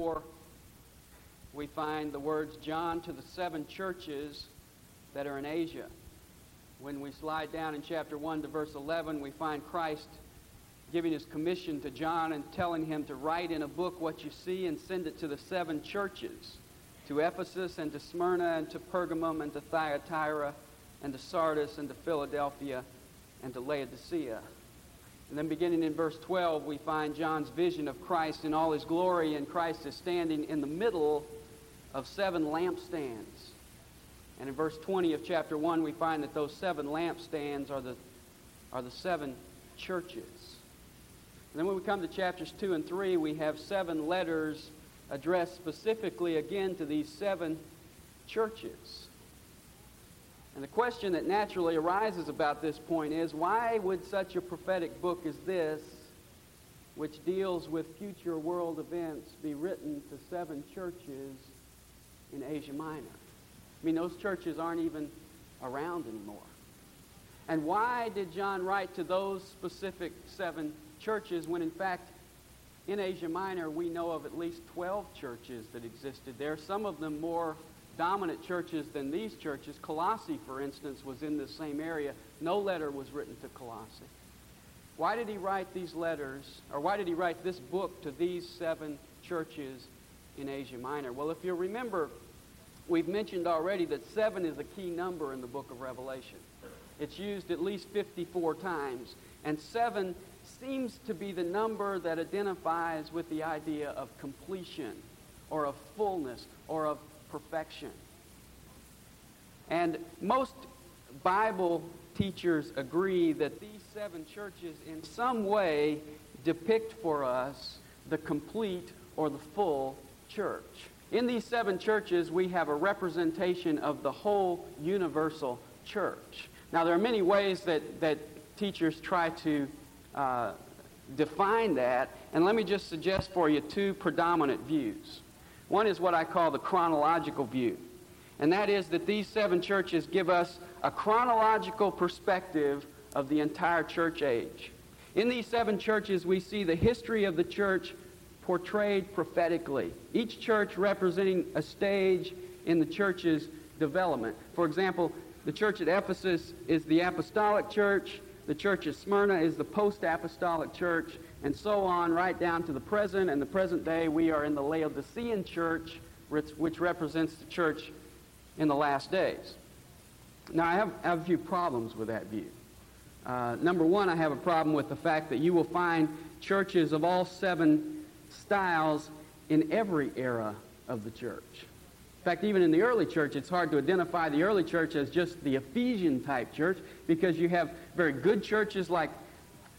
4, we find the words John to the seven churches that are in Asia. When we slide down in chapter 1 to verse 11, we find Christ giving his commission to John and telling him to write in a book what you see and send it to the seven churches to Ephesus and to Smyrna and to Pergamum and to Thyatira and to Sardis and to Philadelphia and to Laodicea. And then beginning in verse 12, we find John's vision of Christ in all his glory, and Christ is standing in the middle of seven lampstands. And in verse 20 of chapter 1, we find that those seven lampstands are the, are the seven churches. And then when we come to chapters 2 and 3, we have seven letters addressed specifically again to these seven churches. And the question that naturally arises about this point is why would such a prophetic book as this, which deals with future world events, be written to seven churches in Asia Minor? I mean, those churches aren't even around anymore. And why did John write to those specific seven churches when, in fact, in Asia Minor, we know of at least 12 churches that existed there, some of them more dominant churches than these churches. Colossae, for instance, was in the same area. No letter was written to Colossae. Why did he write these letters, or why did he write this book to these seven churches in Asia Minor? Well, if you remember, we've mentioned already that seven is a key number in the book of Revelation. It's used at least 54 times, and seven seems to be the number that identifies with the idea of completion or of fullness or of perfection. And most Bible teachers agree that these seven churches in some way depict for us the complete or the full church. In these seven churches, we have a representation of the whole universal church. Now, there are many ways that, that teachers try to uh, define that, and let me just suggest for you two predominant views. One is what I call the chronological view. And that is that these seven churches give us a chronological perspective of the entire church age. In these seven churches, we see the history of the church portrayed prophetically, each church representing a stage in the church's development. For example, the church at Ephesus is the apostolic church, the church at Smyrna is the post apostolic church, and so on, right down to the present. And the present day, we are in the Laodicean church, which, represents the church in the last days. Now, I have, I have a few problems with that view. Uh, number one, I have a problem with the fact that you will find churches of all seven styles in every era of the church. In fact, even in the early church, it's hard to identify the early church as just the Ephesian type church because you have very good churches like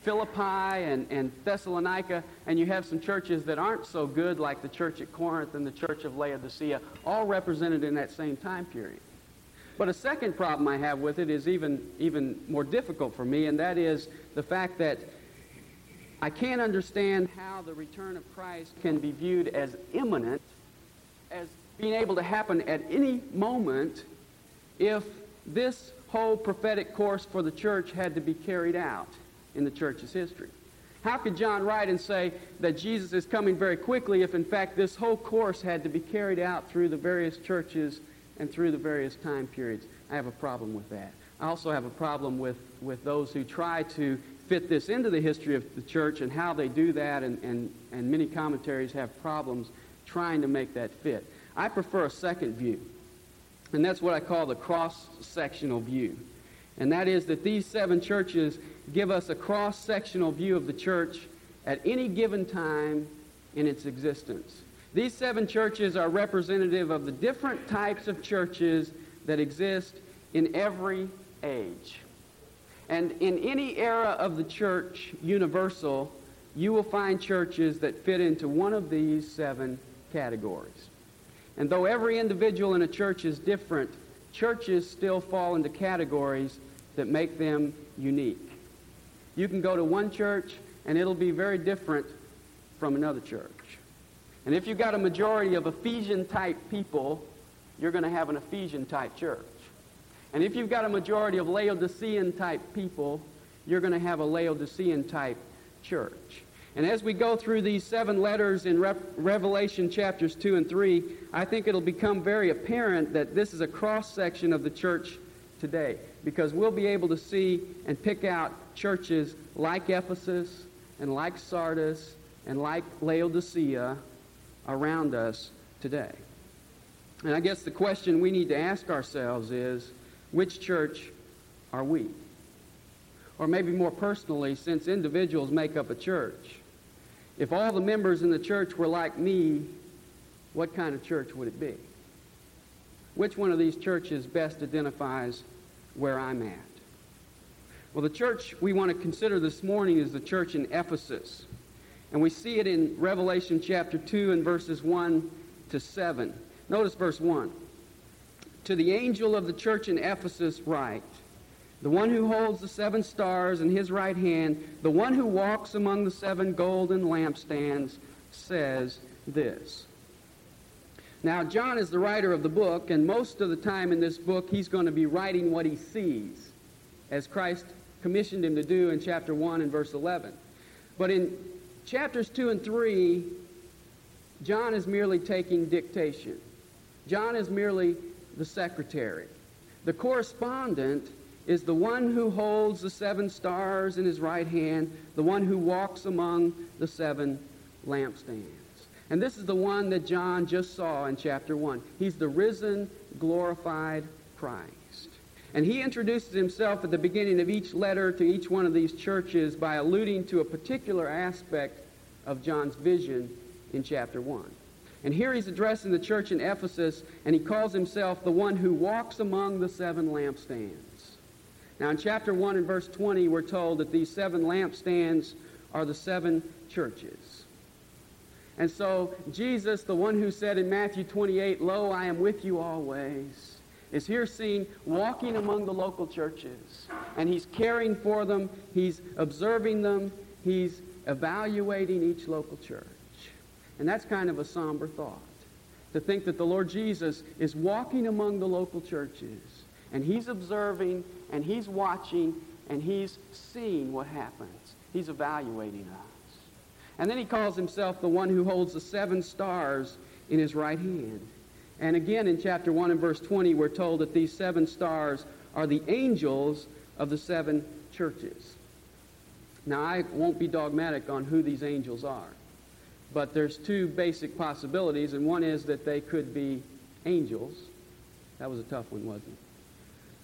Philippi and, and Thessalonica, and you have some churches that aren't so good, like the church at Corinth and the church of Laodicea, all represented in that same time period. But a second problem I have with it is even, even more difficult for me, and that is the fact that I can't understand how the return of Christ can be viewed as imminent, as being able to happen at any moment, if this whole prophetic course for the church had to be carried out in the church's history. How could John write and say that Jesus is coming very quickly if, in fact, this whole course had to be carried out through the various churches and through the various time periods? I have a problem with that. I also have a problem with, with those who try to fit this into the history of the church and how they do that, and, and, and many commentaries have problems trying to make that fit. I prefer a second view, and that's what I call the cross sectional view. And that is that these seven churches give us a cross sectional view of the church at any given time in its existence. These seven churches are representative of the different types of churches that exist in every age. And in any era of the church universal, you will find churches that fit into one of these seven categories. And though every individual in a church is different, churches still fall into categories that make them unique. You can go to one church and it'll be very different from another church. And if you've got a majority of Ephesian type people, you're going to have an Ephesian type church. And if you've got a majority of Laodicean type people, you're going to have a Laodicean type church. And as we go through these seven letters in Re- Revelation chapters 2 and 3, I think it'll become very apparent that this is a cross section of the church today because we'll be able to see and pick out churches like Ephesus and like Sardis and like Laodicea around us today. And I guess the question we need to ask ourselves is which church are we? Or maybe more personally, since individuals make up a church, if all the members in the church were like me, what kind of church would it be? Which one of these churches best identifies where I'm at? Well, the church we want to consider this morning is the church in Ephesus. And we see it in Revelation chapter 2 and verses 1 to 7. Notice verse 1. To the angel of the church in Ephesus write, the one who holds the seven stars in his right hand, the one who walks among the seven golden lampstands, says this. Now, John is the writer of the book, and most of the time in this book, he's going to be writing what he sees, as Christ commissioned him to do in chapter 1 and verse 11. But in chapters 2 and 3, John is merely taking dictation. John is merely the secretary. The correspondent is the one who holds the seven stars in his right hand, the one who walks among the seven lampstands. And this is the one that John just saw in chapter 1. He's the risen, glorified Christ. And he introduces himself at the beginning of each letter to each one of these churches by alluding to a particular aspect of John's vision in chapter 1. And here he's addressing the church in Ephesus, and he calls himself the one who walks among the seven lampstands. Now, in chapter 1 and verse 20, we're told that these seven lampstands are the seven churches. And so, Jesus, the one who said in Matthew 28, Lo, I am with you always, is here seen walking among the local churches. And he's caring for them, he's observing them, he's evaluating each local church. And that's kind of a somber thought. To think that the Lord Jesus is walking among the local churches and he's observing and he's watching and he's seeing what happens. He's evaluating us. And then he calls himself the one who holds the seven stars in his right hand. And again in chapter 1 and verse 20, we're told that these seven stars are the angels of the seven churches. Now, I won't be dogmatic on who these angels are, but there's two basic possibilities, and one is that they could be angels. That was a tough one, wasn't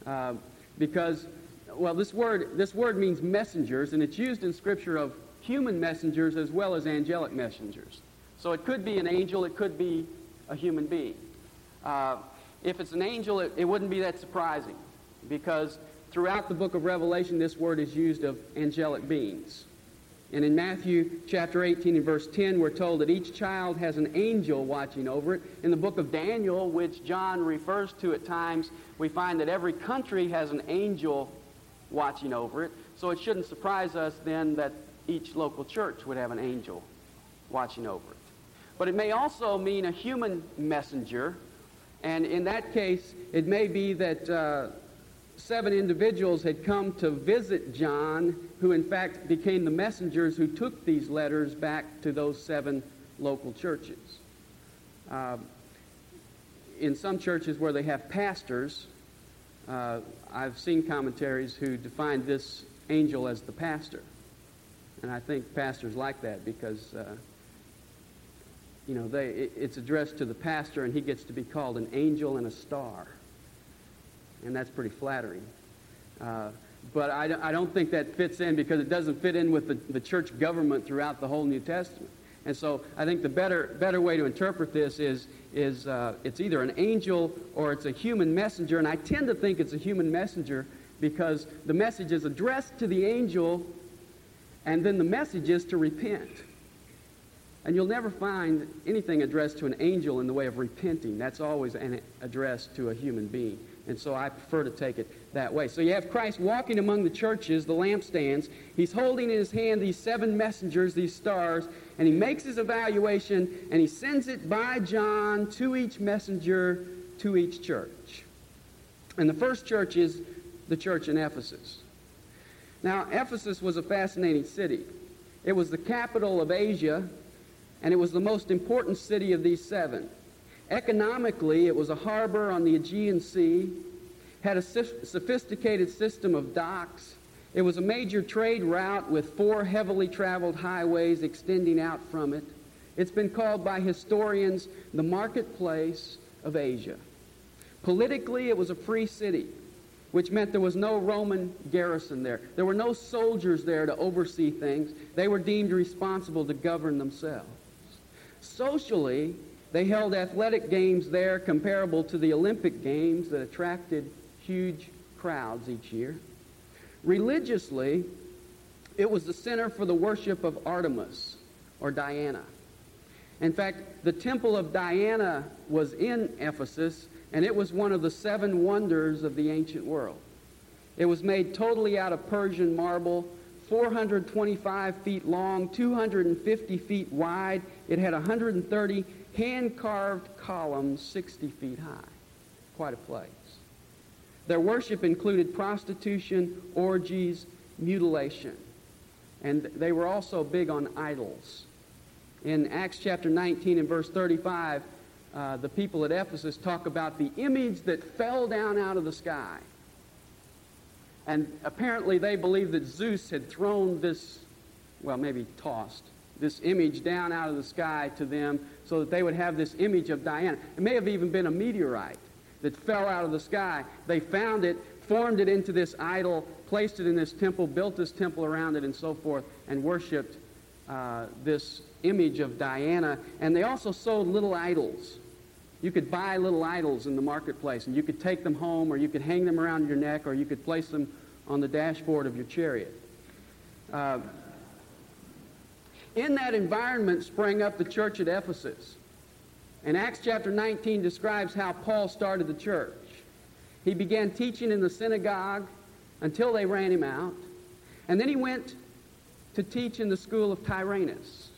it? Uh, because, well, this word, this word means messengers, and it's used in Scripture of human messengers as well as angelic messengers. So it could be an angel, it could be a human being. Uh, if it's an angel, it, it wouldn't be that surprising because throughout the book of Revelation, this word is used of angelic beings. And in Matthew chapter 18 and verse 10, we're told that each child has an angel watching over it. In the book of Daniel, which John refers to at times, we find that every country has an angel watching over it. So it shouldn't surprise us then that each local church would have an angel watching over it. But it may also mean a human messenger. And in that case, it may be that uh, seven individuals had come to visit John, who in fact became the messengers who took these letters back to those seven local churches. Uh, in some churches where they have pastors, uh, I've seen commentaries who define this angel as the pastor. And I think pastors like that because, uh, you know, they, it, it's addressed to the pastor and he gets to be called an angel and a star and that's pretty flattering. Uh, but I, I, don't think that fits in because it doesn't fit in with the, the church government throughout the whole New Testament. And so I think the better, better way to interpret this is, is uh, it's either an angel or it's a human messenger. And I tend to think it's a human messenger because the message is addressed to the angel and then the message is to repent. And you'll never find anything addressed to an angel in the way of repenting. That's always an address to a human being. And so I prefer to take it that way. So you have Christ walking among the churches, the lampstands. He's holding in his hand these seven messengers, these stars, and he makes his evaluation and he sends it by John to each messenger, to each church. And the first church is the church in Ephesus. Now, Ephesus was a fascinating city. It was the capital of Asia, and it was the most important city of these seven. Economically, it was a harbor on the Aegean Sea, had a sophisticated system of docks. It was a major trade route with four heavily traveled highways extending out from it. It's been called by historians the marketplace of Asia. Politically, it was a free city, which meant there was no Roman garrison there. There were no soldiers there to oversee things. They were deemed responsible to govern themselves. Socially, they held athletic games there comparable to the Olympic Games that attracted huge crowds each year. Religiously, it was the center for the worship of Artemis or Diana. In fact, the temple of Diana was in Ephesus, and it was one of the seven wonders of the ancient world. It was made totally out of Persian marble, 425 feet long, 250 feet wide. It had 130 hand-carved columns 60 feet high. Quite a place. Their worship included prostitution, orgies, mutilation. And they were also big on idols. In Acts chapter 19 and verse 35, uh, the people at Ephesus talk about the image that fell down out of the sky. And apparently they believed that Zeus had thrown this, well, maybe tossed, this image down out of the sky to them so that they would have this image of Diana. It may have even been a meteorite that fell out of the sky. They found it, formed it into this idol, placed it in this temple, built this temple around it, and so forth, and worshiped uh, this image of Diana. And they also sold little idols. You could buy little idols in the marketplace, and you could take them home, or you could hang them around your neck, or you could place them on the dashboard of your chariot. Uh, in that environment sprang up the church at Ephesus. And Acts chapter 19 describes how Paul started the church. He began teaching in the synagogue until they ran him out. And then he went to teach in the school of Tyrannus.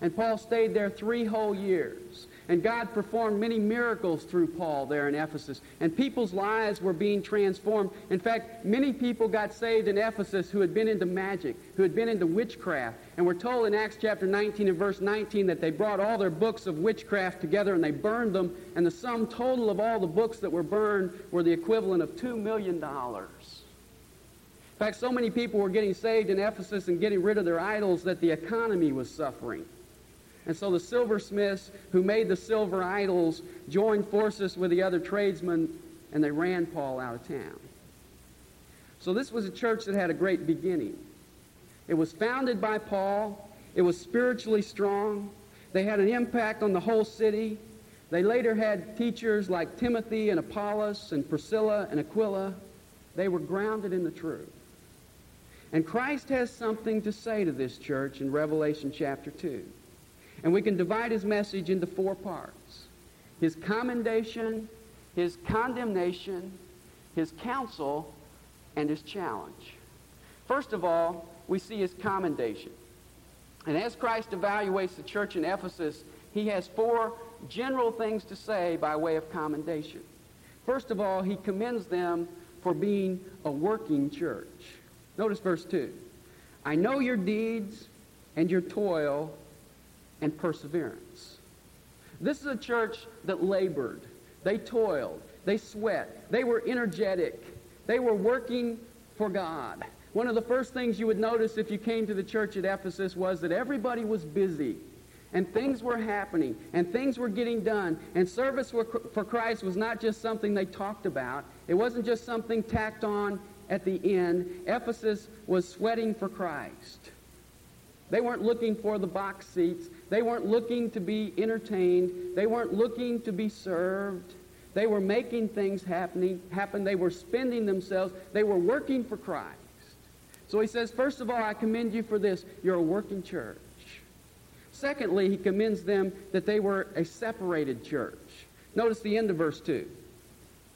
And Paul stayed there three whole years. And God performed many miracles through Paul there in Ephesus. And people's lives were being transformed. In fact, many people got saved in Ephesus who had been into magic, who had been into witchcraft. And we're told in Acts chapter 19 and verse 19 that they brought all their books of witchcraft together and they burned them. And the sum total of all the books that were burned were the equivalent of $2 million. In fact, so many people were getting saved in Ephesus and getting rid of their idols that the economy was suffering. And so the silversmiths who made the silver idols joined forces with the other tradesmen and they ran Paul out of town. So this was a church that had a great beginning. It was founded by Paul. It was spiritually strong. They had an impact on the whole city. They later had teachers like Timothy and Apollos and Priscilla and Aquila. They were grounded in the truth. And Christ has something to say to this church in Revelation chapter 2. And we can divide his message into four parts. His commendation, his condemnation, his counsel, and his challenge. First of all, we see his commendation. And as Christ evaluates the church in Ephesus, he has four general things to say by way of commendation. First of all, he commends them for being a working church. Notice verse 2. I know your deeds and your toil and perseverance. This is a church that labored. They toiled. They sweat. They were energetic. They were working for God. One of the first things you would notice if you came to the church at Ephesus was that everybody was busy and things were happening and things were getting done and service for Christ was not just something they talked about. It wasn't just something tacked on at the end. Ephesus was sweating for Christ. They weren't looking for the box seats. They weren't looking to be entertained. They weren't looking to be served. They were making things happening, happen. They were spending themselves. They were working for Christ. So he says, first of all, I commend you for this. You're a working church. Secondly, he commends them that they were a separated church. Notice the end of verse 2.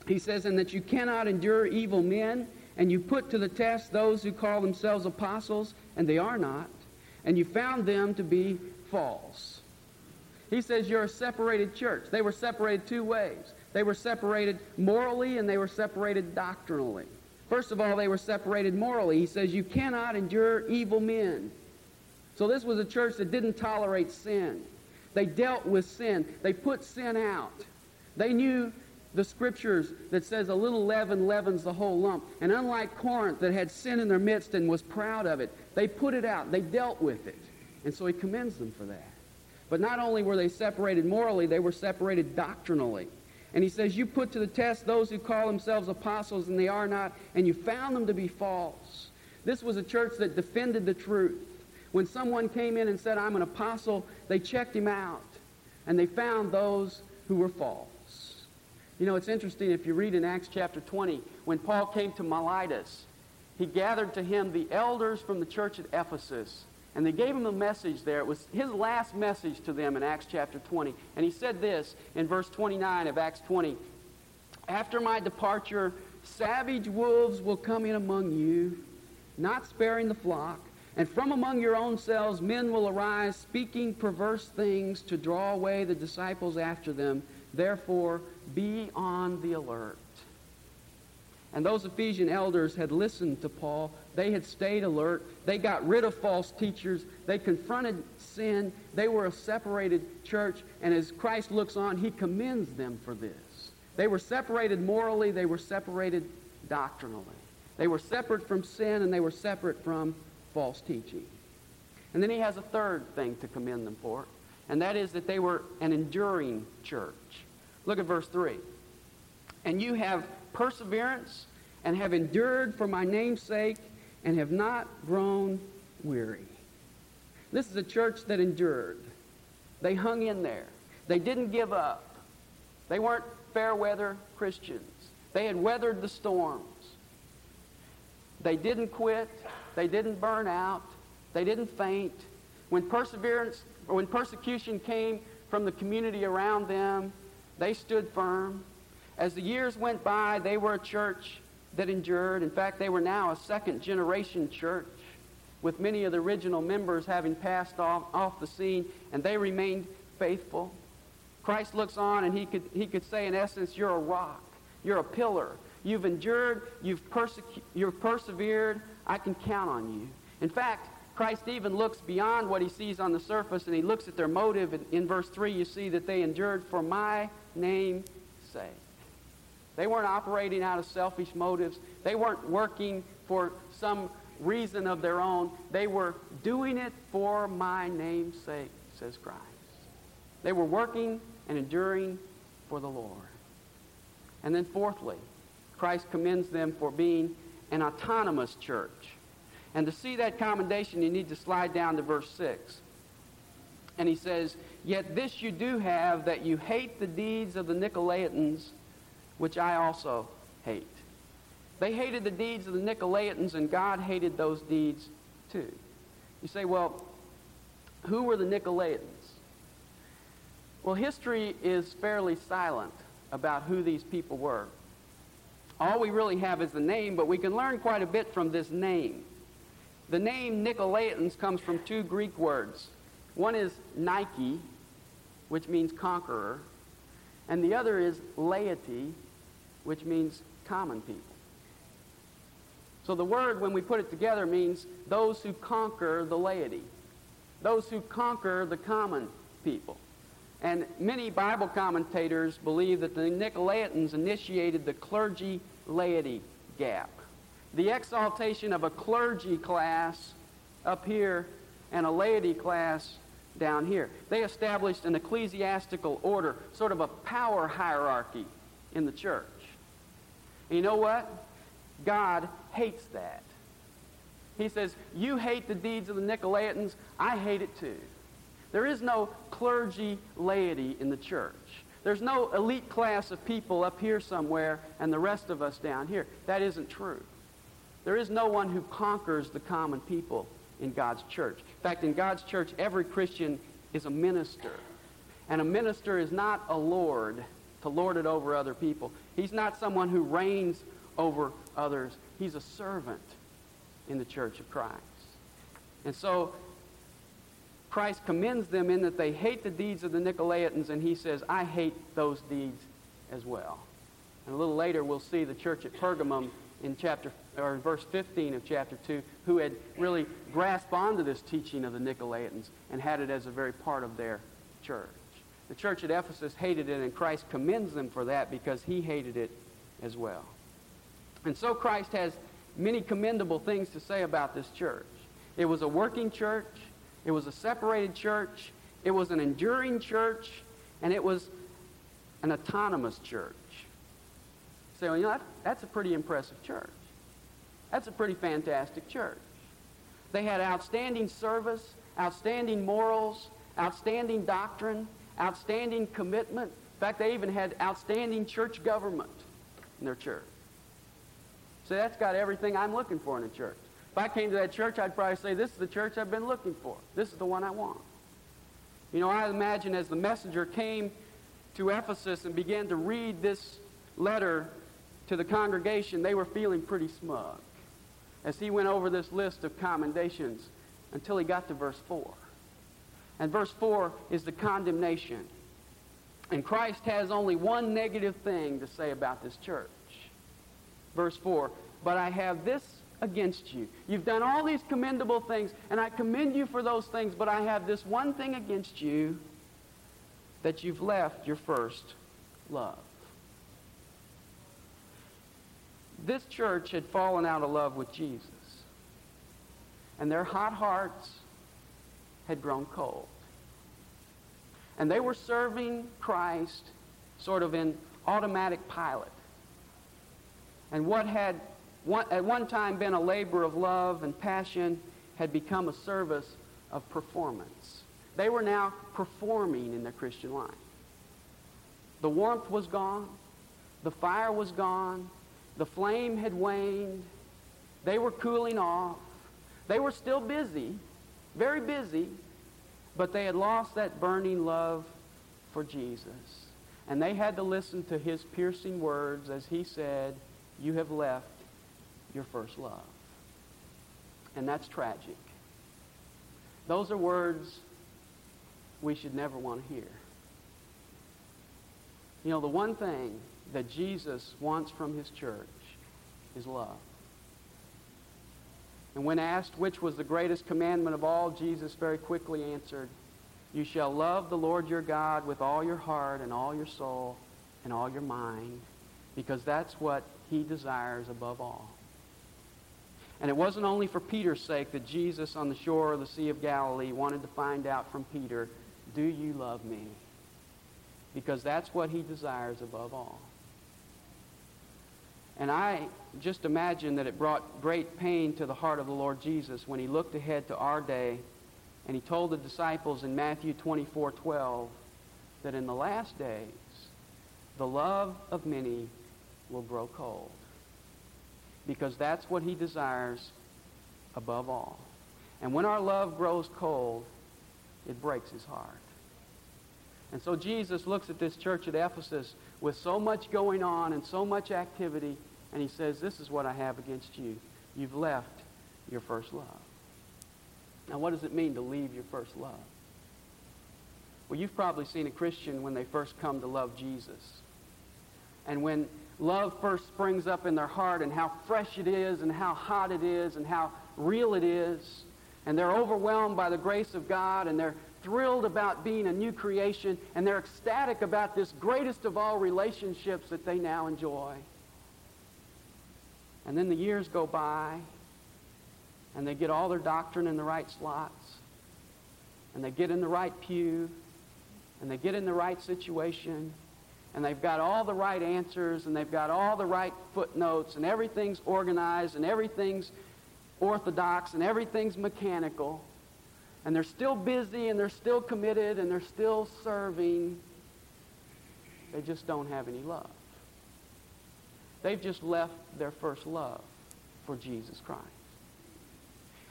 He says, and that you cannot endure evil men, and you put to the test those who call themselves apostles, and they are not, and you found them to be false. He says you're a separated church. They were separated two ways. They were separated morally and they were separated doctrinally. First of all, they were separated morally. He says you cannot endure evil men. So this was a church that didn't tolerate sin. They dealt with sin. They put sin out. They knew the scriptures that says a little leaven leavens the whole lump. And unlike Corinth that had sin in their midst and was proud of it, they put it out. They dealt with it. And so he commends them for that. But not only were they separated morally, they were separated doctrinally. And he says, You put to the test those who call themselves apostles and they are not, and you found them to be false. This was a church that defended the truth. When someone came in and said, I'm an apostle, they checked him out. And they found those who were false. You know, it's interesting if you read in Acts chapter 20, when Paul came to Miletus, he gathered to him the elders from the church at Ephesus and they gave him a message there. It was his last message to them in Acts chapter 20. And he said this in verse 29 of Acts 20 After my departure, savage wolves will come in among you, not sparing the flock. And from among your own selves men will arise, speaking perverse things to draw away the disciples after them. Therefore, be on the alert. And those Ephesian elders had listened to Paul. They had stayed alert. They got rid of false teachers. They confronted sin. They were a separated church. And as Christ looks on, he commends them for this. They were separated morally. They were separated doctrinally. They were separate from sin and they were separate from false teaching. And then he has a third thing to commend them for, and that is that they were an enduring church. Look at verse 3. And you have perseverance and have endured for my name's sake and have not grown weary. This is a church that endured. They hung in there. They didn't give up. They weren't fair weather Christians. They had weathered the storms. They didn't quit. They didn't burn out. They didn't faint. When perseverance or when persecution came from the community around them, they stood firm. As the years went by, they were a church that endured. In fact, they were now a second generation church with many of the original members having passed off, off the scene, and they remained faithful. Christ looks on and he could, he could say, in essence, you're a rock. You're a pillar. You've endured. You've, persecu- you've persevered. I can count on you. In fact, Christ even looks beyond what he sees on the surface and he looks at their motive. In, in verse 3, you see that they endured for my name's sake. They weren't operating out of selfish motives. They weren't working for some reason of their own. They were doing it for my name's sake, says Christ. They were working and enduring for the Lord. And then, fourthly, Christ commends them for being an autonomous church. And to see that commendation, you need to slide down to verse 6. And he says, Yet this you do have, that you hate the deeds of the Nicolaitans which I also hate. They hated the deeds of the Nicolaitans, and God hated those deeds too. You say, well, who were the Nicolaitans? Well, history is fairly silent about who these people were. All we really have is the name, but we can learn quite a bit from this name. The name Nicolaitans comes from two Greek words. One is Nike, which means conqueror, and the other is laity, which means common people. So the word, when we put it together, means those who conquer the laity, those who conquer the common people. And many Bible commentators believe that the Nicolaitans initiated the clergy laity gap. The exaltation of a clergy class up here and a laity class down here. They established an ecclesiastical order, sort of a power hierarchy in the church. And you know what? God hates that. He says, You hate the deeds of the Nicolaitans, I hate it too. There is no clergy laity in the church. There's no elite class of people up here somewhere and the rest of us down here. That isn't true. There is no one who conquers the common people in God's church. In fact, in God's church, every Christian is a minister. And a minister is not a lord to lord it over other people. He's not someone who reigns over others. He's a servant in the church of Christ. And so Christ commends them in that they hate the deeds of the Nicolaitans, and he says, I hate those deeds as well. And a little later, we'll see the church at Pergamum in chapter or in verse 15 of chapter 2, who had really grasped onto this teaching of the Nicolaitans and had it as a very part of their church. The church at Ephesus hated it, and Christ commends them for that because he hated it as well. And so Christ has many commendable things to say about this church. It was a working church, it was a separated church, it was an enduring church, and it was an autonomous church. So, you know, that, that's a pretty impressive church. That's a pretty fantastic church. They had outstanding service, outstanding morals, outstanding doctrine, outstanding commitment. In fact, they even had outstanding church government in their church. So that's got everything I'm looking for in a church. If I came to that church, I'd probably say, this is the church I've been looking for. This is the one I want. You know, I imagine as the messenger came to Ephesus and began to read this letter to the congregation, they were feeling pretty smug as he went over this list of commendations until he got to verse 4. And verse 4 is the condemnation. And Christ has only one negative thing to say about this church. Verse 4 But I have this against you. You've done all these commendable things, and I commend you for those things, but I have this one thing against you that you've left your first love. This church had fallen out of love with Jesus, and their hot hearts had grown cold. And they were serving Christ sort of in automatic pilot. And what had one, at one time been a labor of love and passion had become a service of performance. They were now performing in their Christian life. The warmth was gone. The fire was gone. The flame had waned. They were cooling off. They were still busy, very busy, but they had lost that burning love for Jesus. And they had to listen to his piercing words as he said, You have left your first love. And that's tragic. Those are words we should never want to hear. You know, the one thing that Jesus wants from his church is love. And when asked which was the greatest commandment of all, Jesus very quickly answered, You shall love the Lord your God with all your heart and all your soul and all your mind, because that's what he desires above all. And it wasn't only for Peter's sake that Jesus on the shore of the Sea of Galilee wanted to find out from Peter, Do you love me? Because that's what he desires above all. And I just imagine that it brought great pain to the heart of the Lord Jesus when he looked ahead to our day and he told the disciples in Matthew 24 12 that in the last days the love of many will grow cold. Because that's what he desires above all. And when our love grows cold, it breaks his heart. And so Jesus looks at this church at Ephesus with so much going on and so much activity, and he says, This is what I have against you. You've left your first love. Now, what does it mean to leave your first love? Well, you've probably seen a Christian when they first come to love Jesus. And when love first springs up in their heart and how fresh it is and how hot it is and how real it is, and they're overwhelmed by the grace of God and they're thrilled about being a new creation, and they're ecstatic about this greatest of all relationships that they now enjoy. And then the years go by, and they get all their doctrine in the right slots, and they get in the right pew, and they get in the right situation, and they've got all the right answers, and they've got all the right footnotes, and everything's organized, and everything's orthodox, and everything's mechanical and they're still busy and they're still committed and they're still serving, they just don't have any love. They've just left their first love for Jesus Christ.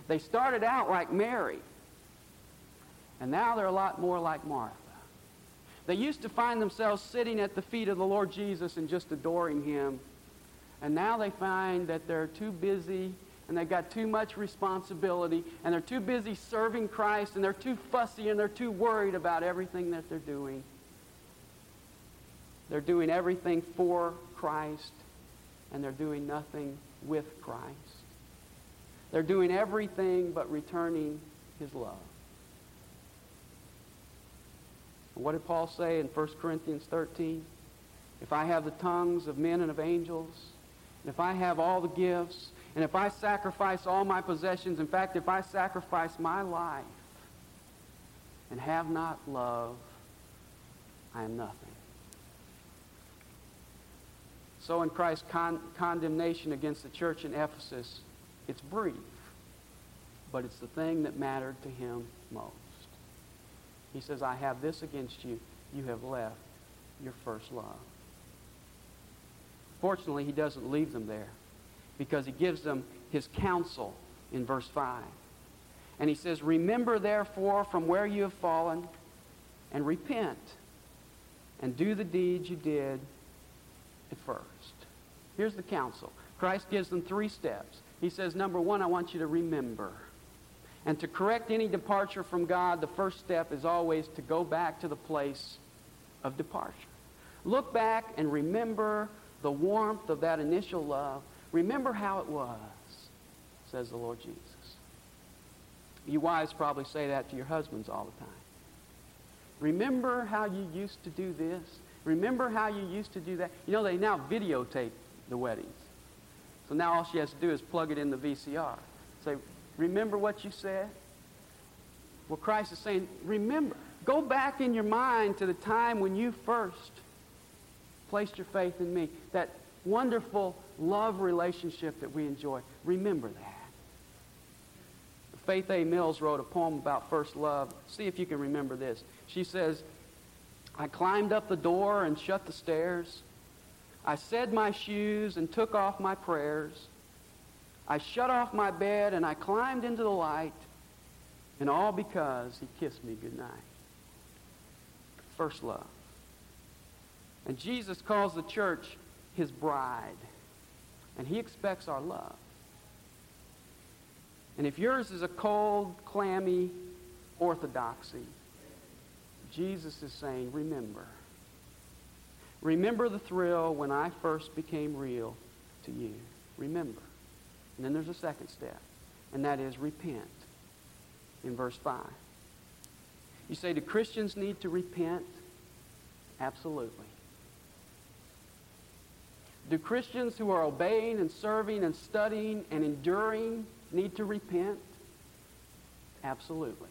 They started out like Mary, and now they're a lot more like Martha. They used to find themselves sitting at the feet of the Lord Jesus and just adoring him, and now they find that they're too busy and they've got too much responsibility and they're too busy serving Christ and they're too fussy and they're too worried about everything that they're doing. They're doing everything for Christ and they're doing nothing with Christ. They're doing everything but returning his love. What did Paul say in 1 Corinthians 13? If I have the tongues of men and of angels, and if I have all the gifts, and if I sacrifice all my possessions, in fact, if I sacrifice my life and have not love, I am nothing. So in Christ's con- condemnation against the church in Ephesus, it's brief, but it's the thing that mattered to him most. He says, I have this against you. You have left your first love. Fortunately, he doesn't leave them there because he gives them his counsel in verse 5. And he says, Remember therefore from where you have fallen and repent and do the deeds you did at first. Here's the counsel. Christ gives them three steps. He says, Number one, I want you to remember. And to correct any departure from God, the first step is always to go back to the place of departure. Look back and remember the warmth of that initial love. Remember how it was, says the Lord Jesus. You wives probably say that to your husbands all the time. Remember how you used to do this? Remember how you used to do that? You know, they now videotape the weddings. So now all she has to do is plug it in the VCR. Say, remember what you said? Well, Christ is saying, remember. Go back in your mind to the time when you first placed your faith in me. That wonderful love relationship that we enjoy. Remember that. Faith A. Mills wrote a poem about first love. See if you can remember this. She says, I climbed up the door and shut the stairs. I said my shoes and took off my prayers. I shut off my bed and I climbed into the light, and all because he kissed me goodnight. First love. And Jesus calls the church his bride, and he expects our love. And if yours is a cold, clammy orthodoxy, Jesus is saying, remember. Remember the thrill when I first became real to you. Remember. And then there's a second step, and that is repent in verse 5. You say, do Christians need to repent? Absolutely. Do Christians who are obeying and serving and studying and enduring need to repent? Absolutely.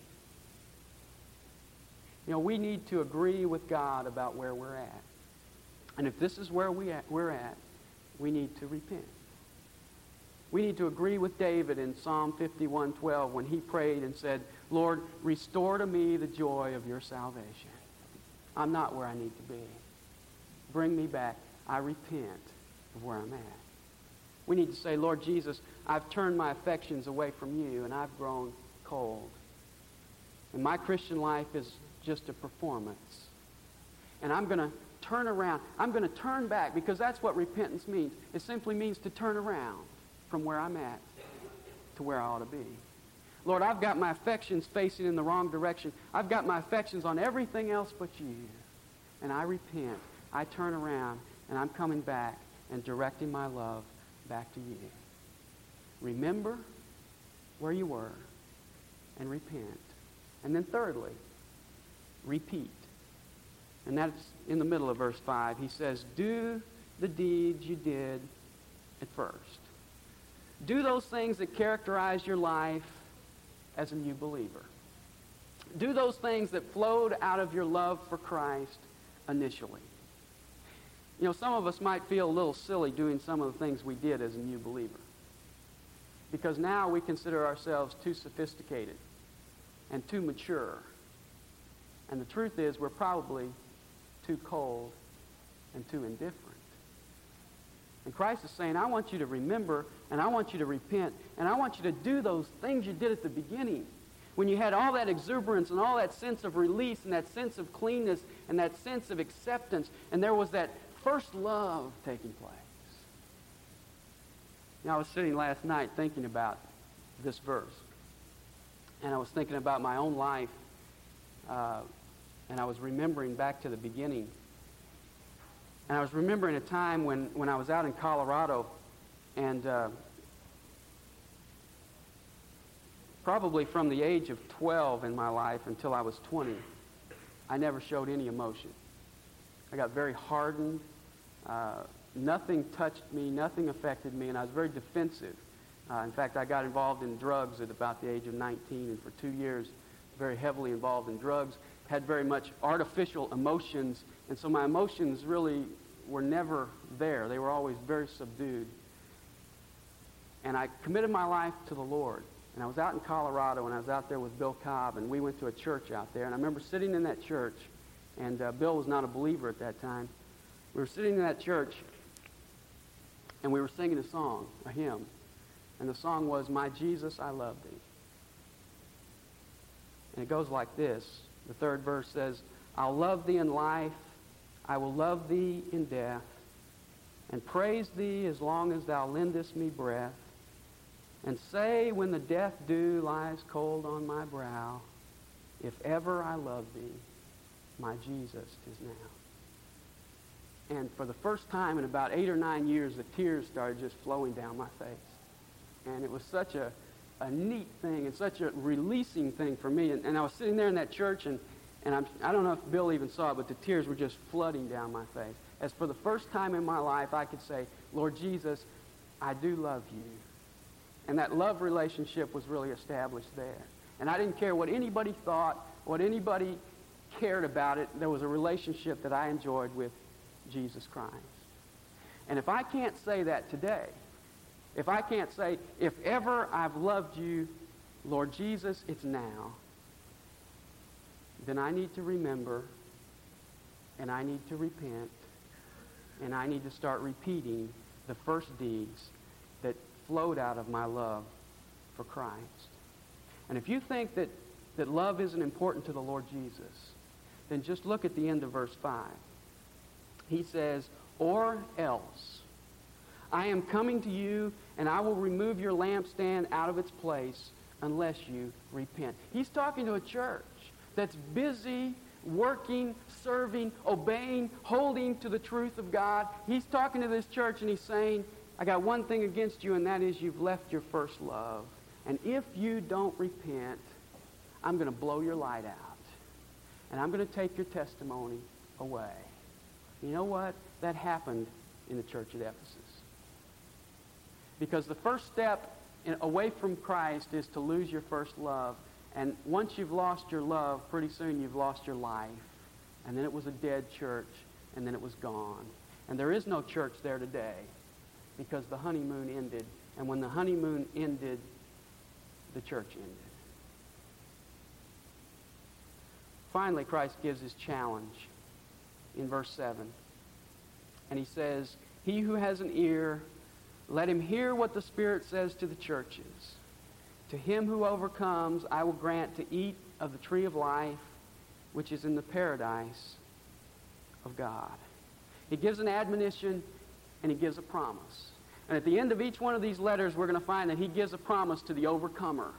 You know, we need to agree with God about where we're at. And if this is where we at, we're at, we need to repent. We need to agree with David in Psalm 51:12 when he prayed and said, "Lord, restore to me the joy of your salvation. I'm not where I need to be. Bring me back. I repent of where I'm at." We need to say, "Lord Jesus, I've turned my affections away from you and I've grown cold. And my Christian life is just a performance. And I'm going to turn around. I'm going to turn back because that's what repentance means. It simply means to turn around from where I'm at to where I ought to be. Lord, I've got my affections facing in the wrong direction. I've got my affections on everything else but you. And I repent. I turn around and I'm coming back and directing my love back to you. Remember where you were and repent. And then thirdly, repeat. And that's in the middle of verse 5. He says, Do the deeds you did at first. Do those things that characterize your life as a new believer. Do those things that flowed out of your love for Christ initially. You know, some of us might feel a little silly doing some of the things we did as a new believer. Because now we consider ourselves too sophisticated and too mature. And the truth is, we're probably too cold and too indifferent. And Christ is saying, I want you to remember and I want you to repent and I want you to do those things you did at the beginning. When you had all that exuberance and all that sense of release and that sense of cleanness and that sense of acceptance and there was that first love taking place. Now, I was sitting last night thinking about this verse. And I was thinking about my own life. Uh, and I was remembering back to the beginning. And I was remembering a time when, when I was out in Colorado And uh, probably from the age of 12 in my life until I was 20, I never showed any emotion. I got very hardened. Uh, nothing touched me, nothing affected me, and I was very defensive. Uh, in fact, I got involved in drugs at about the age of 19, and for two years, very heavily involved in drugs, had very much artificial emotions, and so my emotions really were never there. They were always very subdued. And I committed my life to the Lord. And I was out in Colorado, and I was out there with Bill Cobb, and we went to a church out there. And I remember sitting in that church, and uh, Bill was not a believer at that time. We were sitting in that church, and we were singing a song, a hymn. And the song was, My Jesus, I love thee. And it goes like this. The third verse says, I'll love thee in life, I will love thee in death, and praise thee as long as thou lendest me breath, and say when the death dew lies cold on my brow, if ever I love thee, my Jesus is now. And for the first time in about eight or nine years, the tears started just flowing down my face. And it was such a, a neat thing and such a releasing thing for me. And, and I was sitting there in that church, and, and I'm, I don't know if Bill even saw it, but the tears were just flooding down my face. As for the first time in my life, I could say, Lord Jesus, I do love you. And that love relationship was really established there. And I didn't care what anybody thought, what anybody cared about it. There was a relationship that I enjoyed with Jesus Christ. And if I can't say that today, if I can't say, if ever I've loved you, Lord Jesus, it's now, then I need to remember and I need to repent and I need to start repeating the first deeds that flowed out of my love for Christ. And if you think that, that love isn't important to the Lord Jesus, then just look at the end of verse 5. He says, or else. I am coming to you, and I will remove your lampstand out of its place unless you repent. He's talking to a church that's busy working, serving, obeying, holding to the truth of God. He's talking to this church and he's saying, I got one thing against you, and that is you've left your first love. And if you don't repent, I'm going to blow your light out. And I'm going to take your testimony away. You know what? That happened in the church at Ephesus. Because the first step in, away from Christ is to lose your first love. And once you've lost your love, pretty soon you've lost your life. And then it was a dead church, and then it was gone. And there is no church there today because the honeymoon ended. And when the honeymoon ended, the church ended. Finally, Christ gives his challenge in verse 7. And he says, He who has an ear, let him hear what the Spirit says to the churches. To him who overcomes, I will grant to eat of the tree of life, which is in the paradise of God. He gives an admonition and he gives a promise. And at the end of each one of these letters, we're going to find that he gives a promise to the overcomer.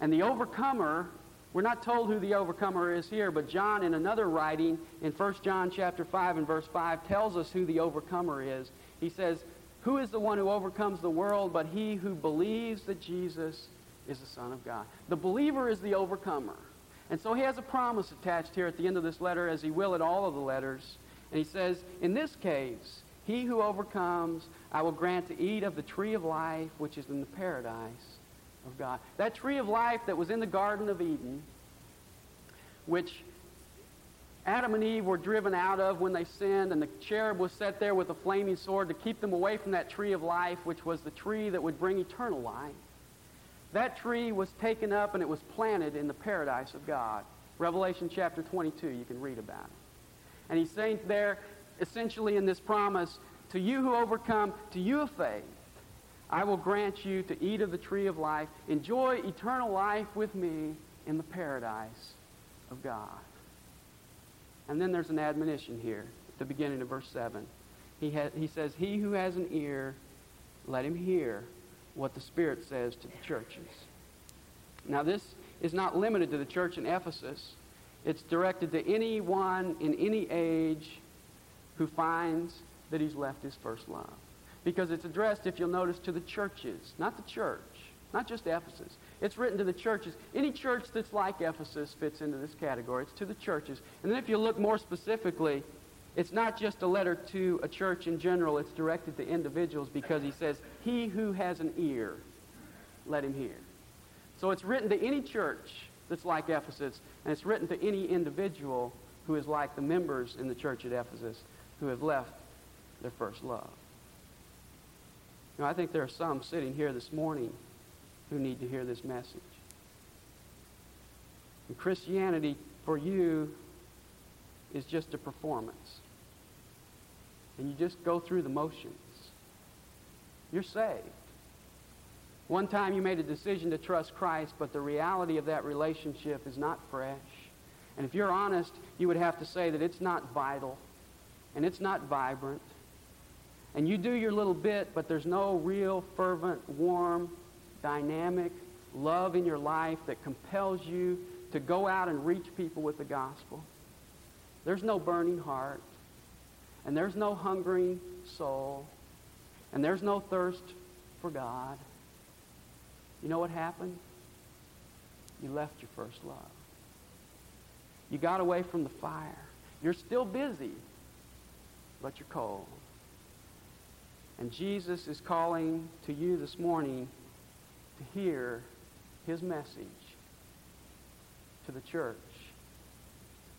And the overcomer, we're not told who the overcomer is here, but John in another writing in 1 John chapter 5 and verse 5 tells us who the overcomer is. He says, who is the one who overcomes the world but he who believes that Jesus is the Son of God? The believer is the overcomer. And so he has a promise attached here at the end of this letter, as he will at all of the letters. And he says, In this case, he who overcomes, I will grant to eat of the tree of life, which is in the paradise of God. That tree of life that was in the Garden of Eden, which Adam and Eve were driven out of when they sinned, and the cherub was set there with a flaming sword to keep them away from that tree of life, which was the tree that would bring eternal life. That tree was taken up and it was planted in the paradise of God. Revelation chapter 22, you can read about it. And he's saying there, essentially in this promise, to you who overcome, to you of faith, I will grant you to eat of the tree of life, enjoy eternal life with me in the paradise of God. And then there's an admonition here at the beginning of verse 7. He, ha- he says, He who has an ear, let him hear what the Spirit says to the churches. Now, this is not limited to the church in Ephesus. It's directed to anyone in any age who finds that he's left his first love. Because it's addressed, if you'll notice, to the churches, not the church, not just Ephesus. It's written to the churches. Any church that's like Ephesus fits into this category. It's to the churches. And then if you look more specifically, it's not just a letter to a church in general. It's directed to individuals because he says, he who has an ear, let him hear. So it's written to any church that's like Ephesus, and it's written to any individual who is like the members in the church at Ephesus who have left their first love. I think there are some sitting here this morning who need to hear this message. And Christianity, for you, is just a performance. And you just go through the motions. You're saved. One time you made a decision to trust Christ, but the reality of that relationship is not fresh. And if you're honest, you would have to say that it's not vital and it's not vibrant. And you do your little bit, but there's no real fervent, warm, dynamic love in your life that compels you to go out and reach people with the gospel. There's no burning heart, and there's no hungering soul, and there's no thirst for God. You know what happened? You left your first love. You got away from the fire. You're still busy, but you're cold. And Jesus is calling to you this morning to hear his message to the church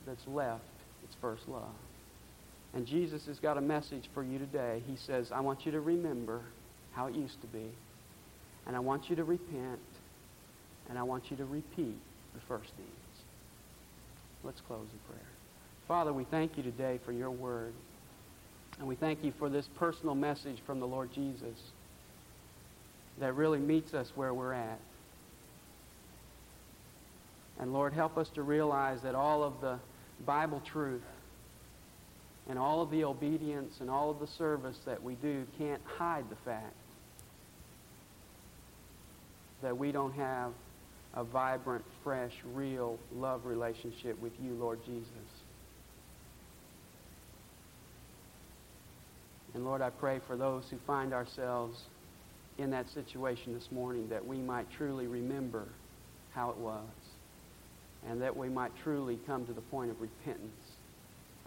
that's left its first love. And Jesus has got a message for you today. He says, I want you to remember how it used to be. And I want you to repent. And I want you to repeat the first deeds. Let's close in prayer. Father, we thank you today for your word. And we thank you for this personal message from the Lord Jesus that really meets us where we're at. And Lord, help us to realize that all of the Bible truth and all of the obedience and all of the service that we do can't hide the fact that we don't have a vibrant, fresh, real love relationship with you, Lord Jesus. And Lord, I pray for those who find ourselves in that situation this morning that we might truly remember how it was and that we might truly come to the point of repentance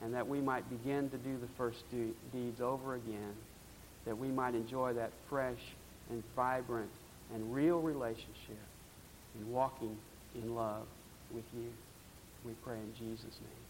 and that we might begin to do the first deeds over again, that we might enjoy that fresh and vibrant and real relationship in walking in love with you. We pray in Jesus' name.